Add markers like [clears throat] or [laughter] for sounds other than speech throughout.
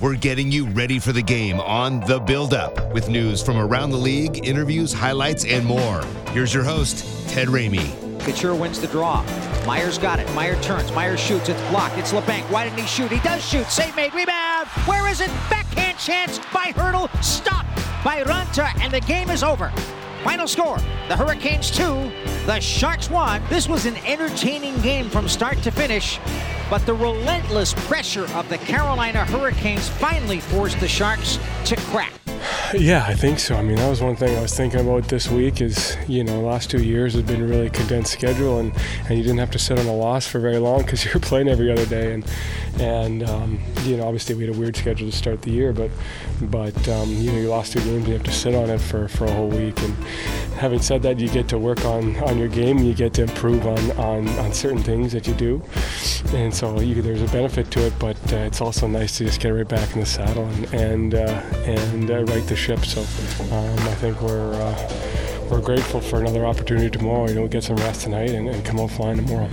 We're getting you ready for the game on The Build Up with news from around the league, interviews, highlights, and more. Here's your host, Ted Ramey. Couture wins the draw. Myers got it. Meier turns. Myers shoots. It's blocked. It's Labanc. Why didn't he shoot? He does shoot. Save made. Rebound. Where is it? Backhand chance by Hertl. Stopped by Raanta. And the game is over. Final score the Hurricanes 2, the Sharks won. This was an entertaining game from start to finish, but the relentless pressure of the Carolina Hurricanes finally forced the Sharks to crack. [laughs] Yeah, I think so. I mean, that was one thing I was thinking about this week is, you know, the last two years have been a really condensed schedule and, and you didn't have to sit on a loss for very long because [laughs] you were playing every other day. And, and um, you know, obviously we had a weird schedule to start the year, but, but um, you know, you lost two games, you have to sit on it for, for a whole week. And having said that, you get to work on, on your game, you get to improve on, on, on certain things that you do. And so you, there's a benefit to it, but uh, it's also nice to just get right back in the saddle and, and, uh, and uh, the So um, I think we're uh, we're grateful for another opportunity tomorrow. You know, get some rest tonight and, and come out flying tomorrow.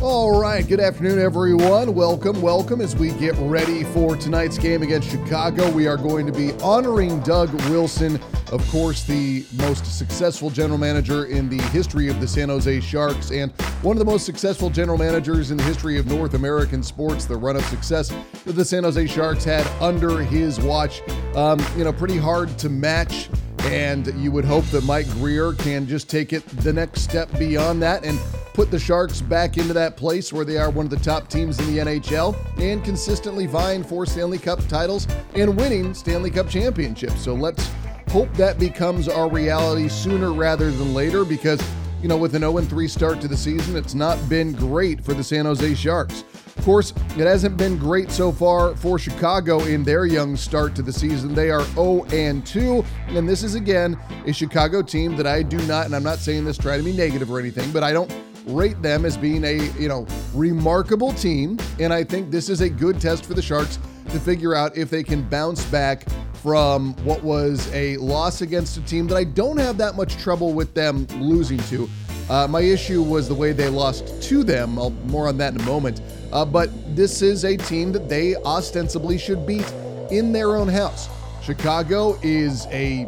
All right, good afternoon, everyone. Welcome, welcome. As we get ready for tonight's game against Chicago, we are going to be honoring Doug Wilson, of course, the most successful general manager in the history of the San Jose Sharks, and one of the most successful general managers in the history of North American sports. The run of success that the San Jose Sharks had under his watch, um, you know, pretty hard to match. And you would hope that Mike Greer can just take it the next step beyond that and put the Sharks back into that place where they are one of the top teams in the NHL and consistently vying for Stanley Cup titles and winning Stanley Cup championships. So let's hope that becomes our reality sooner rather than later because, you know, with an 0 3 start to the season, it's not been great for the San Jose Sharks. Of course, it hasn't been great so far for Chicago in their young start to the season. They are 0 and 2, and this is again a Chicago team that I do not, and I'm not saying this try to be negative or anything, but I don't rate them as being a you know remarkable team, and I think this is a good test for the Sharks to figure out if they can bounce back from what was a loss against a team that I don't have that much trouble with them losing to. Uh, my issue was the way they lost to them. I'll more on that in a moment. Uh, but this is a team that they ostensibly should beat in their own house. Chicago is a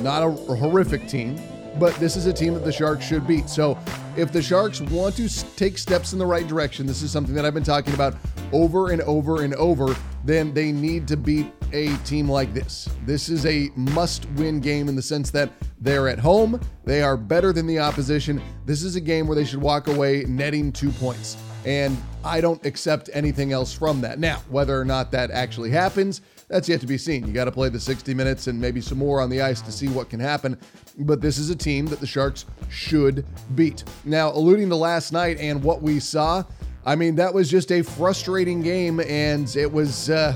not a horrific team, but this is a team that the Sharks should beat. So if the Sharks want to take steps in the right direction, this is something that I've been talking about over and over and over, then they need to beat a team like this. This is a must win game in the sense that they're at home, they are better than the opposition. This is a game where they should walk away netting two points. And I don't accept anything else from that. Now, whether or not that actually happens, that's yet to be seen. You got to play the 60 minutes and maybe some more on the ice to see what can happen. But this is a team that the Sharks should beat. Now, alluding to last night and what we saw, I mean, that was just a frustrating game, and it was, uh,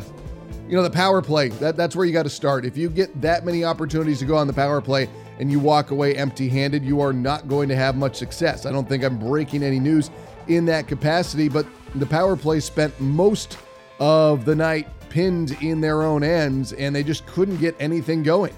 you know, the power play. That, that's where you got to start. If you get that many opportunities to go on the power play and you walk away empty handed, you are not going to have much success. I don't think I'm breaking any news in that capacity, but the power play spent most of the night pinned in their own ends, and they just couldn't get anything going.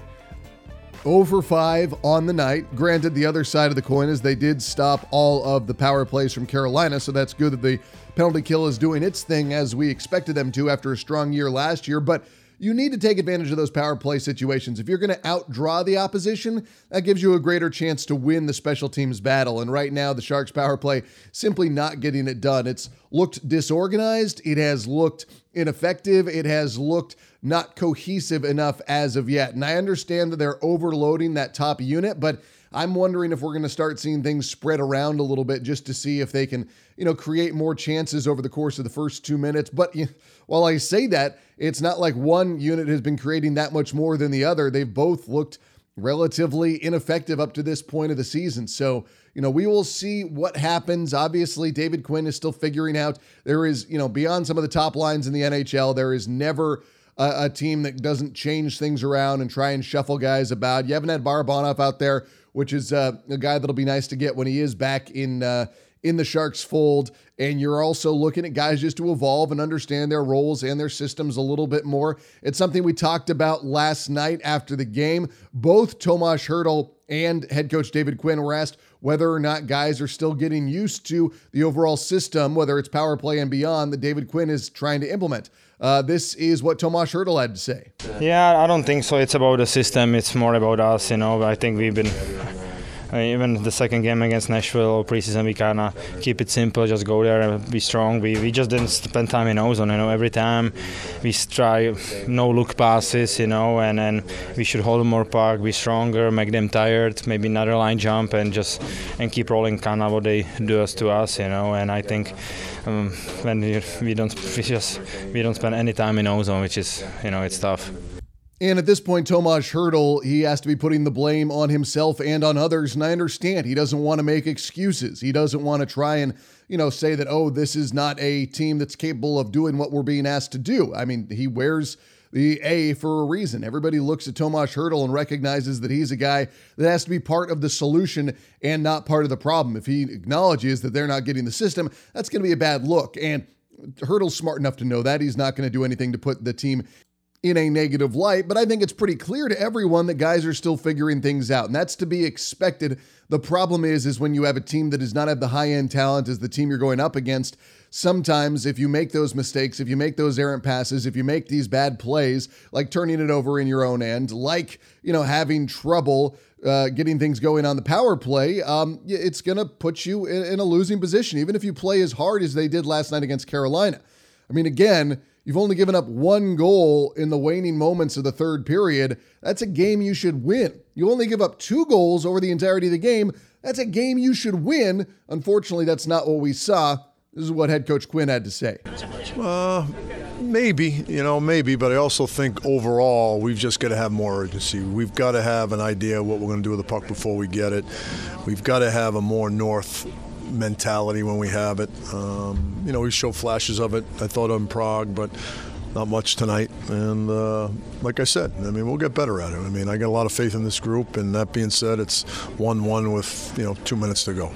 Over five on the night. Granted, the other side of the coin is they did stop all of the power plays from Carolina, so that's good that the penalty kill is doing its thing as we expected them to after a strong year last year. But you need to take advantage of those power play situations. If you're going to outdraw the opposition, that gives you a greater chance to win the special teams battle. And right now, the Sharks power play simply not getting it done. It's looked disorganized, it has looked ineffective, it has looked not cohesive enough as of yet. And I understand that they're overloading that top unit, but I'm wondering if we're going to start seeing things spread around a little bit just to see if they can, you know, create more chances over the course of the first two minutes. But you know, while I say that, it's not like one unit has been creating that much more than the other. They've both looked relatively ineffective up to this point of the season. So, you know, we will see what happens. Obviously, David Quinn is still figuring out there is, you know, beyond some of the top lines in the NHL, there is never a, a team that doesn't change things around and try and shuffle guys about. You haven't had Barabanov out there, which is uh, a guy that'll be nice to get when he is back in uh, in the Sharks fold. And you're also looking at guys just to evolve and understand their roles and their systems a little bit more. It's something we talked about last night after the game. Both Tomas Hertl and head coach David Quinn were asked whether or not guys are still getting used to the overall system, whether it's power play and beyond, that David Quinn is trying to implement. Uh, this is what Tomas Hertl had to say. Yeah, I don't think so. It's about the system. It's more about us. You know, I think we've been even the second game against Nashville or preseason, we kind of keep it simple, just go there and be strong. We, we just didn't spend time in ozone, you know. Every time we try no look passes, you know, and then we should hold more puck, be stronger, make them tired, maybe another line jump, and just and keep rolling kind of what they do us to us, you know. And I think um, when we don't we just we don't spend any time in ozone, which is you know it's tough. And at this point, Tomas Hertl, he has to be putting the blame on himself and on others. And I understand he doesn't want to make excuses. He doesn't want to try and, you know, say that, oh, this is not a team that's capable of doing what we're being asked to do. I mean, he wears the A for a reason. Everybody looks at Tomas Hertl and recognizes that he's a guy that has to be part of the solution and not part of the problem. If he acknowledges that they're not getting the system, that's going to be a bad look. And Hertl's smart enough to know that. He's not going to do anything to put the team in a negative light, but I think it's pretty clear to everyone that guys are still figuring things out, and that's to be expected. The problem is is when you have a team that does not have the high-end talent as the team you're going up against, sometimes if you make those mistakes, if you make those errant passes, if you make these bad plays, like turning it over in your own end, like, you know, having trouble uh, getting things going on the power play, um, it's going to put you in, in a losing position, even if you play as hard as they did last night against Carolina. I mean, again, You've only given up one goal in the waning moments of the third period. That's a game you should win. You only give up two goals over the entirety of the game. That's a game you should win. Unfortunately, that's not what we saw. This is what head coach Quinn had to say. Uh, maybe, you know, maybe, but I also think overall we've just got to have more urgency. We've got to have an idea what we're going to do with the puck before we get it. We've got to have a more north mentality when we have it. Um, you know, we show flashes of it. I thought on Prague, but not much tonight. And uh, like I said, I mean, we'll get better at it. I mean, I got a lot of faith in this group. And that being said, it's one-one with you know two minutes to go.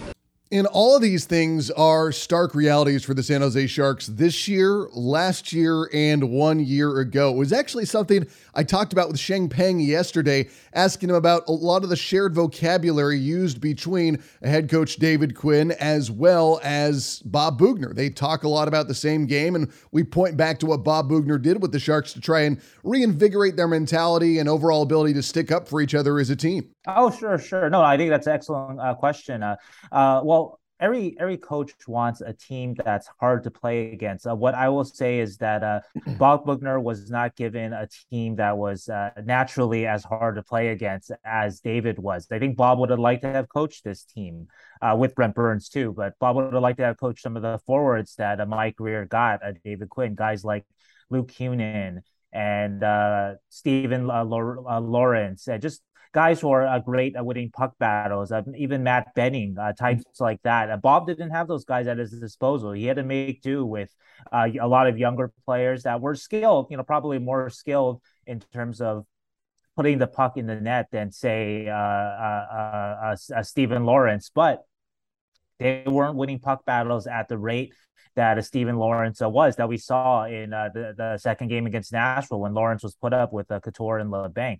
And all of these things are stark realities for the San Jose Sharks this year, last year, and one year ago. It was actually something I talked about with Sheng Peng yesterday, asking him about a lot of the shared vocabulary used between head coach David Quinn as well as Bob Boughner. They talk a lot about the same game, and we point back to what Bob Boughner did with the Sharks to try and reinvigorate their mentality and overall ability to stick up for each other as a team. Oh, sure, sure. No, I think that's an excellent uh, question. Uh, uh, well, every every coach wants a team that's hard to play against. Uh, what I will say is that uh, [clears throat] Bob Boughner was not given a team that was uh, naturally as hard to play against as David was. I think Bob would have liked to have coached this team uh, with Brent Burns too, but Bob would have liked to have coached some of the forwards that uh, Mike Grier got, uh, David Quinn, guys like Luke Kunin and uh, Steven uh, Lorentz, uh, just guys who are uh, great at winning puck battles, uh, even Matt Benning, uh, types mm-hmm. like that. Uh, Bob didn't have those guys at his disposal. He had to make do with uh, a lot of younger players that were skilled, you know, probably more skilled in terms of putting the puck in the net than say uh, uh, Steven Lorentz, but they weren't winning puck battles at the rate that Steven Lorentz was that we saw in uh, the, the second game against Nashville when Lorentz was put up with uh, Couture and Labanc.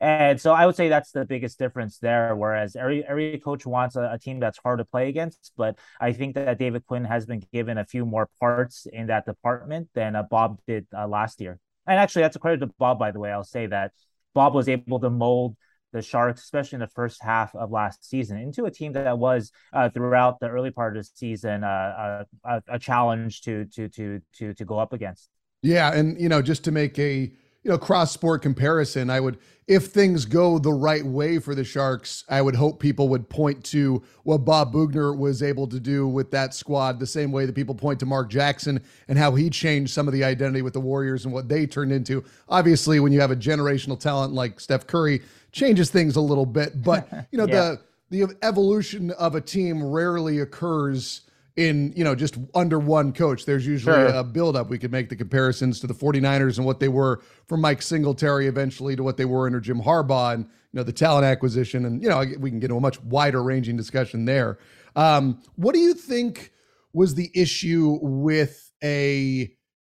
And so I would say that's the biggest difference there. Whereas every every coach wants a, a, team that's hard to play against, but I think that David Quinn has been given a few more parts in that department than uh, Bob did uh, last year. And actually, that's a credit to Bob, by the way. I'll say that Bob was able to mold the Sharks, especially in the first half of last season, into a team that was uh, throughout the early part of the season uh, a, a, challenge to to to to to go up against. Yeah, and you know, just to make a you know cross sport comparison, I would if things go the right way for the Sharks, I would hope people would point to what Bob Boughner was able to do with that squad, the same way that people point to Mark Jackson and how he changed some of the identity with the Warriors and what they turned into. Obviously, when you have a generational talent like Steph Curry, changes things a little bit, but [laughs] you know yeah. the the evolution of a team rarely occurs in you know just under one coach there's usually sure. a buildup. We could make the comparisons to the 49ers and what they were from mike singletary eventually to what they were under jim harbaugh and you know the talent acquisition. And you know we can get into a much wider ranging discussion there. Um, what do you think was the issue with a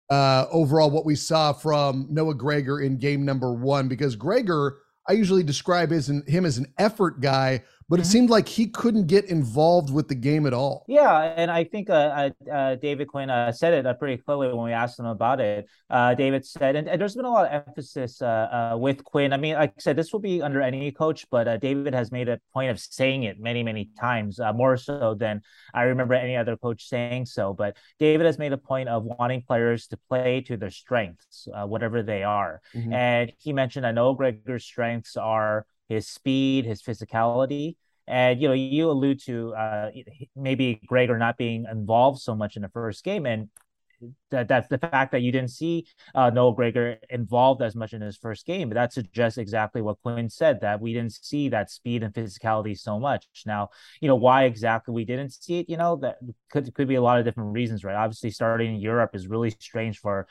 uh, overall what we saw from noah gregor in game number one? Because gregor i usually describe as an, him as an effort guy but it mm-hmm. seemed like he couldn't get involved with the game at all. Yeah, and I think uh, uh, uh David Quinn uh, said it uh, pretty clearly when we asked him about it. Uh, David said, and, and, there's been a lot of emphasis with Quinn. I mean, like I said, this will be under any coach, but David has made a point of saying it many, many times, more so than I remember any other coach saying so. But David has made a point of wanting players to play to their strengths, whatever they are. Mm-hmm. And he mentioned, I know Gregor's strengths are his speed, his physicality. And you know, you allude to uh, maybe Gregor not being involved so much in the first game, and that that's the fact that you didn't see uh, Noah Gregor involved as much in his first game. But that suggests exactly what Quinn said that we didn't see that speed and physicality so much. Now, you know why exactly we didn't see it. You know that could could be a lot of different reasons, right? Obviously, starting in Europe is really strange for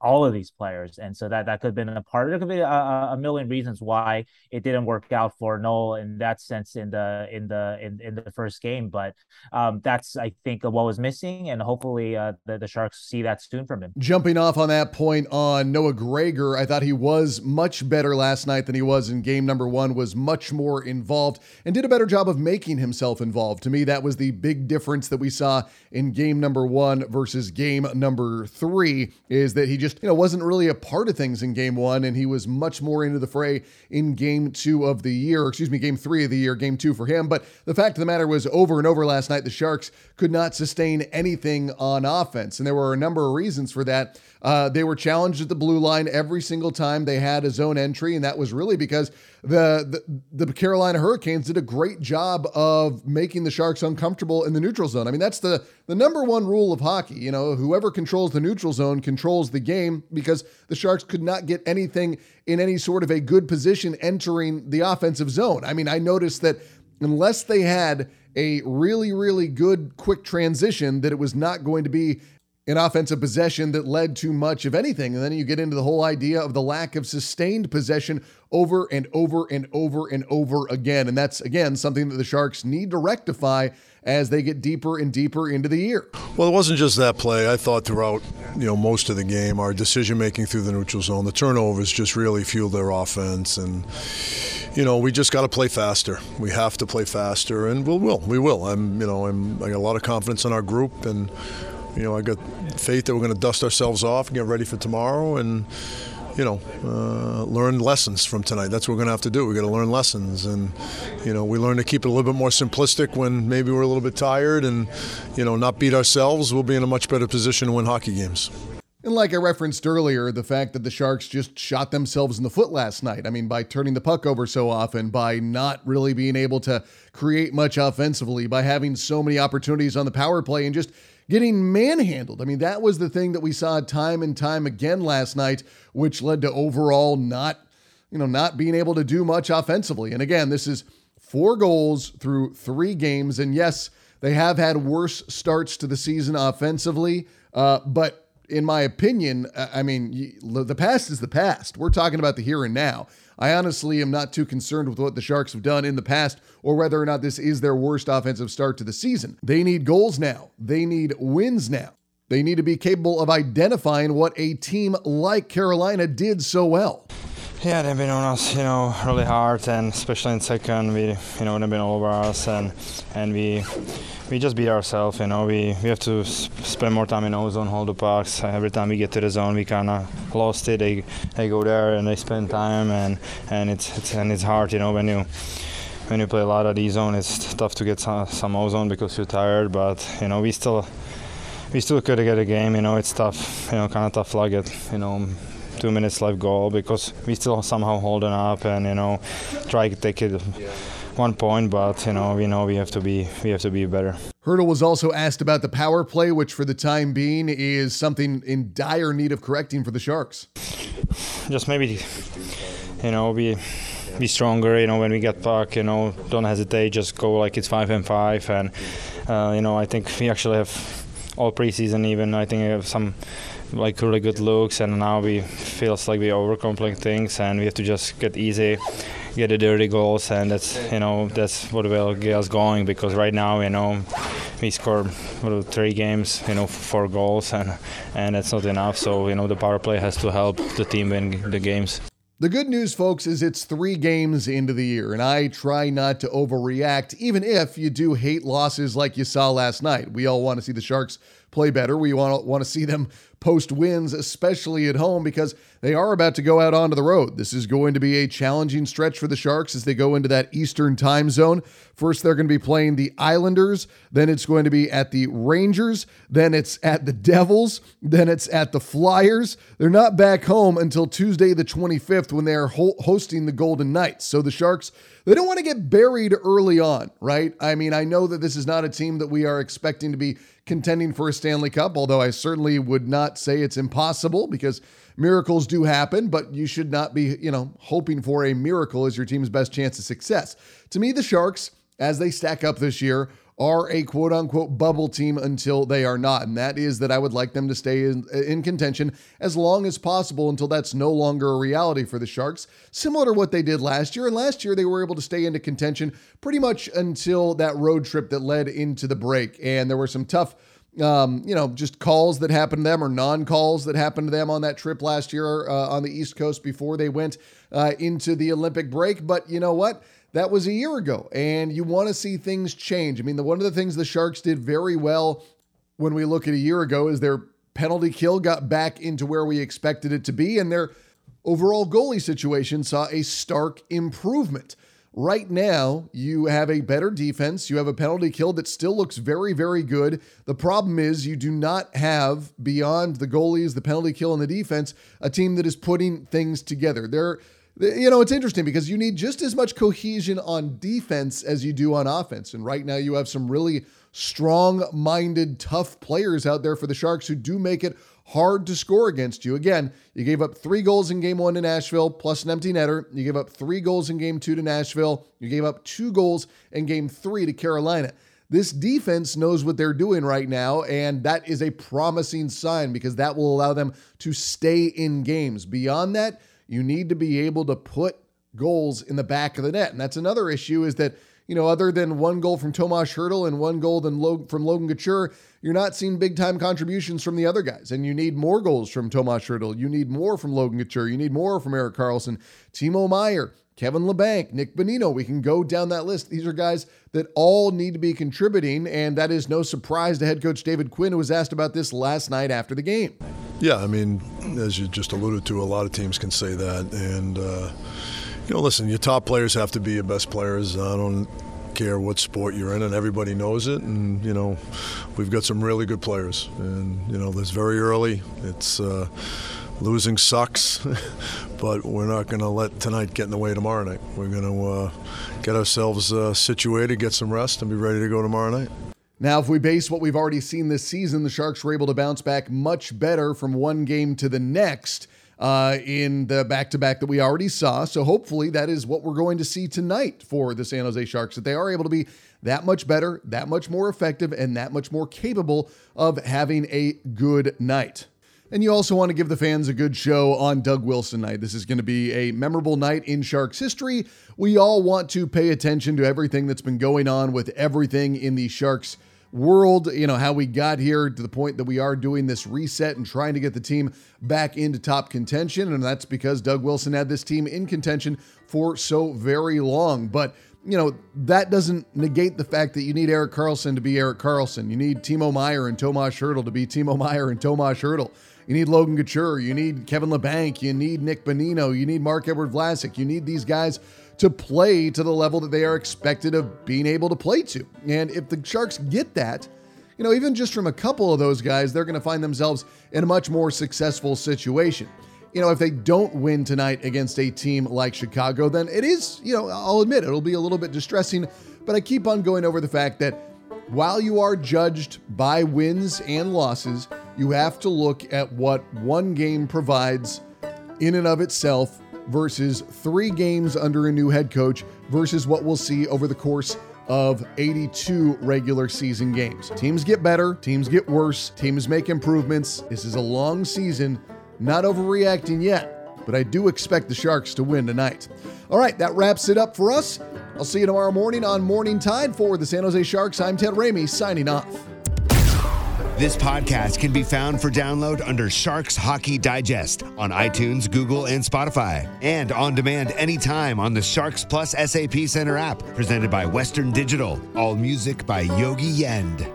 all of these players, and so that that could have been a part. There could be a, a, million reasons why it didn't work out for Noel in that sense in the in the in, in the first game. But um, that's I think what was missing, and hopefully uh, the the Sharks see that soon from him. Jumping off on that point on Noah Gregor, I thought he was much better last night than he was in game number one. Was much more involved and did a better job of making himself involved. To me, that was the big difference that we saw in game number one versus game number three. Is that he just just, you know, wasn't really a part of things in game one, and he was much more into the fray in game two of the year, excuse me, game three of the year, game two for him. But the fact of the matter was, over and over last night, the Sharks could not sustain anything on offense. And there were a number of reasons for that. Uh, they were challenged at the blue line every single time they had a zone entry, and that was really because the, the, the Carolina Hurricanes did a great job of making the Sharks uncomfortable in the neutral zone. I mean, that's the the number one rule of hockey. You know, whoever controls the neutral zone controls the game because the Sharks could not get anything in any sort of a good position entering the offensive zone. I mean, I noticed that unless they had a really, really good quick transition, that it was not going to be an offensive possession that led to much of anything. And then you get into the whole idea of the lack of sustained possession over and over and over and over again. And that's, again, something that the Sharks need to rectify as they get deeper and deeper into the year. Well, it wasn't just that play. I thought throughout, you know, most of the game, our decision making through the neutral zone, the turnovers just really fueled their offense. And, you know, we just got to play faster. We have to play faster, and we'll, will. We will. I'm, you know, I'm, I got a lot of confidence in our group, and you know, I got faith that we're going to dust ourselves off and get ready for tomorrow and, you know, uh, learn lessons from tonight. That's what we're going to have to do. we got to learn lessons. And, you know, we learn to keep it a little bit more simplistic when maybe we're a little bit tired and, you know, not beat ourselves. We'll be in a much better position to win hockey games. And like I referenced earlier, the fact that the Sharks just shot themselves in the foot last night. I mean, by turning the puck over so often, by not really being able to create much offensively, by having so many opportunities on the power play and just getting manhandled. I mean, that was the thing that we saw time and time again last night, which led to overall not, you know, not being able to do much offensively. And again, this is four goals through three games. And yes, they have had worse starts to the season offensively, uh, but in my opinion, I mean, the past is the past. We're talking about the here and now. I honestly am not too concerned with what the Sharks have done in the past or whether or not this is their worst offensive start to the season. They need goals now, they need wins now. They need to be capable of identifying what a team like Carolina did so well. Yeah, they've been on us, you know, really hard, and especially in second, we, you know, they've been all over us, and and we we just beat ourselves. You know, we, we have to spend more time in our zone, hold the pucks. Every time we get to the zone, we kind of lost it. They they go there and they spend time, and and it's, it's and it's hard. You know, when you when you play a lot of these zone, it's tough to get some some ozone because you're tired. But you know, we still we still could get a game. You know, it's tough. You know, kind of tough luck. It you know two minutes left goal because we still somehow holding up and you know try to take it one point, but you know we know we have to be we have to be better. Hertl was also asked about the power play, which for the time being is something in dire need of correcting for the Sharks. Just maybe, you know, be be stronger. You know, when we get puck, you know, don't hesitate. Just go like it's five and five, and uh, you know, I think we actually have all preseason. Even I think we have some like really good looks, and now we feels like we overcomplicate things, and we have to just get easy get the dirty goals, and that's you know that's what will get us going because right now you know we scored three games, you know, four goals, and and that's not enough. So you know the power play has to help the team win the games. The good news, folks, is it's three games into the year, and I try not to overreact, even if you do hate losses like you saw last night. We all want to see the Sharks play better. We want to, want to see them post wins, especially at home, because they are about to go out onto the road. This is going to be a challenging stretch for the Sharks as they go into that Eastern time zone. First, they're going to be playing the Islanders, then it's going to be at the Rangers, then it's at the Devils, then it's at the Flyers. They're not back home until Tuesday, the 25th, when they are ho- hosting the Golden Knights. So the Sharks they don't want to get buried early on, right? I mean, I know that this is not a team that we are expecting to be contending for a Stanley Cup, although I certainly would not say it's impossible because miracles do happen, but you should not be, you know, hoping for a miracle as your team's best chance of success. To me, the Sharks, as they stack up this year, are a quote unquote bubble team until they are not. And that is that I would like them to stay in, in, contention as long as possible until that's no longer a reality for the Sharks, similar to what they did last year. And last year, they were able to stay into contention pretty much until that road trip that led into the break. And there were some tough. Um, you know, just calls that happened to them or non calls that happened to them on that trip last year uh, on the East Coast before they went uh, into the Olympic break. But you know what? That was a year ago, and you want to see things change. I mean, the, one of the things the Sharks did very well when we look at a year ago is their penalty kill got back into where we expected it to be, and their overall goalie situation saw a stark improvement. Right now, you have a better defense. You have a penalty kill that still looks very, very good. The problem is you do not have, beyond the goalies, the penalty kill, and the defense, a team that is putting things together. They're you know, it's interesting because you need just as much cohesion on defense as you do on offense. And right now, you have some really strong minded, tough players out there for the Sharks who do make it hard to score against you. Again, you gave up three goals in game one to Nashville, plus an empty netter. You gave up three goals in game two to Nashville. You gave up two goals in game three to Carolina. This defense knows what they're doing right now, and that is a promising sign because that will allow them to stay in games. Beyond that, you need to be able to put goals in the back of the net. And that's another issue is that, you know, other than one goal from Tomas Hertl and one goal from Logan Couture, you're not seeing big time contributions from the other guys. And you need more goals from Tomas Hertl. You need more from Logan Couture. You need more from Erik Karlsson, Timo Meier, Kevin Labanc, Nick Bonino. We can go down that list. These are guys that all need to be contributing, and that is no surprise to head coach David Quinn, who was asked about this last night after the game. Yeah, I mean, as you just alluded to, a lot of teams can say that, and uh, you know, listen, your top players have to be your best players. I don't care what sport you're in, and everybody knows it. And you know, we've got some really good players, and you know, this very early. It's uh, losing sucks, [laughs] but we're not going to let tonight get in the way tomorrow night. We're going to uh, get ourselves uh, situated, get some rest, and be ready to go tomorrow night. Now, if we base what we've already seen this season, the Sharks were able to bounce back much better from one game to the next uh, in the back to back that we already saw. So hopefully that is what we're going to see tonight for the San Jose Sharks, that they are able to be that much better, that much more effective, and that much more capable of having a good night. And you also want to give the fans a good show on Doug Wilson night. This is going to be a memorable night in Sharks history. We all want to pay attention to everything that's been going on with everything in the Sharks world, you know, how we got here to the point that we are doing this reset and trying to get the team back into top contention. And that's because Doug Wilson had this team in contention for so very long. But you know, that doesn't negate the fact that you need Erik Karlsson to be Erik Karlsson. You need Timo Meier and Tomas Hertl to be Timo Meier and Tomas Hertl. You need Logan Couture. You need Kevin Labanc. You need Nick Bonino. You need Marc-Edouard Vlasic. You need these guys to play to the level that they are expected of being able to play to. And if the Sharks get that, you know, even just from a couple of those guys, they're going to find themselves in a much more successful situation. You know, if they don't win tonight against a team like Chicago, then it is, you know, I'll admit it'll be a little bit distressing. But I keep on going over the fact that while you are judged by wins and losses, you have to look at what one game provides in and of itself versus three games under a new head coach versus what we'll see over the course of 82 regular season games. Teams get better, teams get worse, teams make improvements. This is a long season, not overreacting yet, but I do expect the Sharks to win tonight. All right, that wraps it up for us. I'll see you tomorrow morning on Morning Tide for the San Jose Sharks. I'm Ted Ramey signing off. This podcast can be found for download under Sharks Hockey Digest on iTunes, Google, and Spotify, and on demand anytime on the Sharks Plus SAP Center app, presented by Western Digital. All music by Yogi Yend.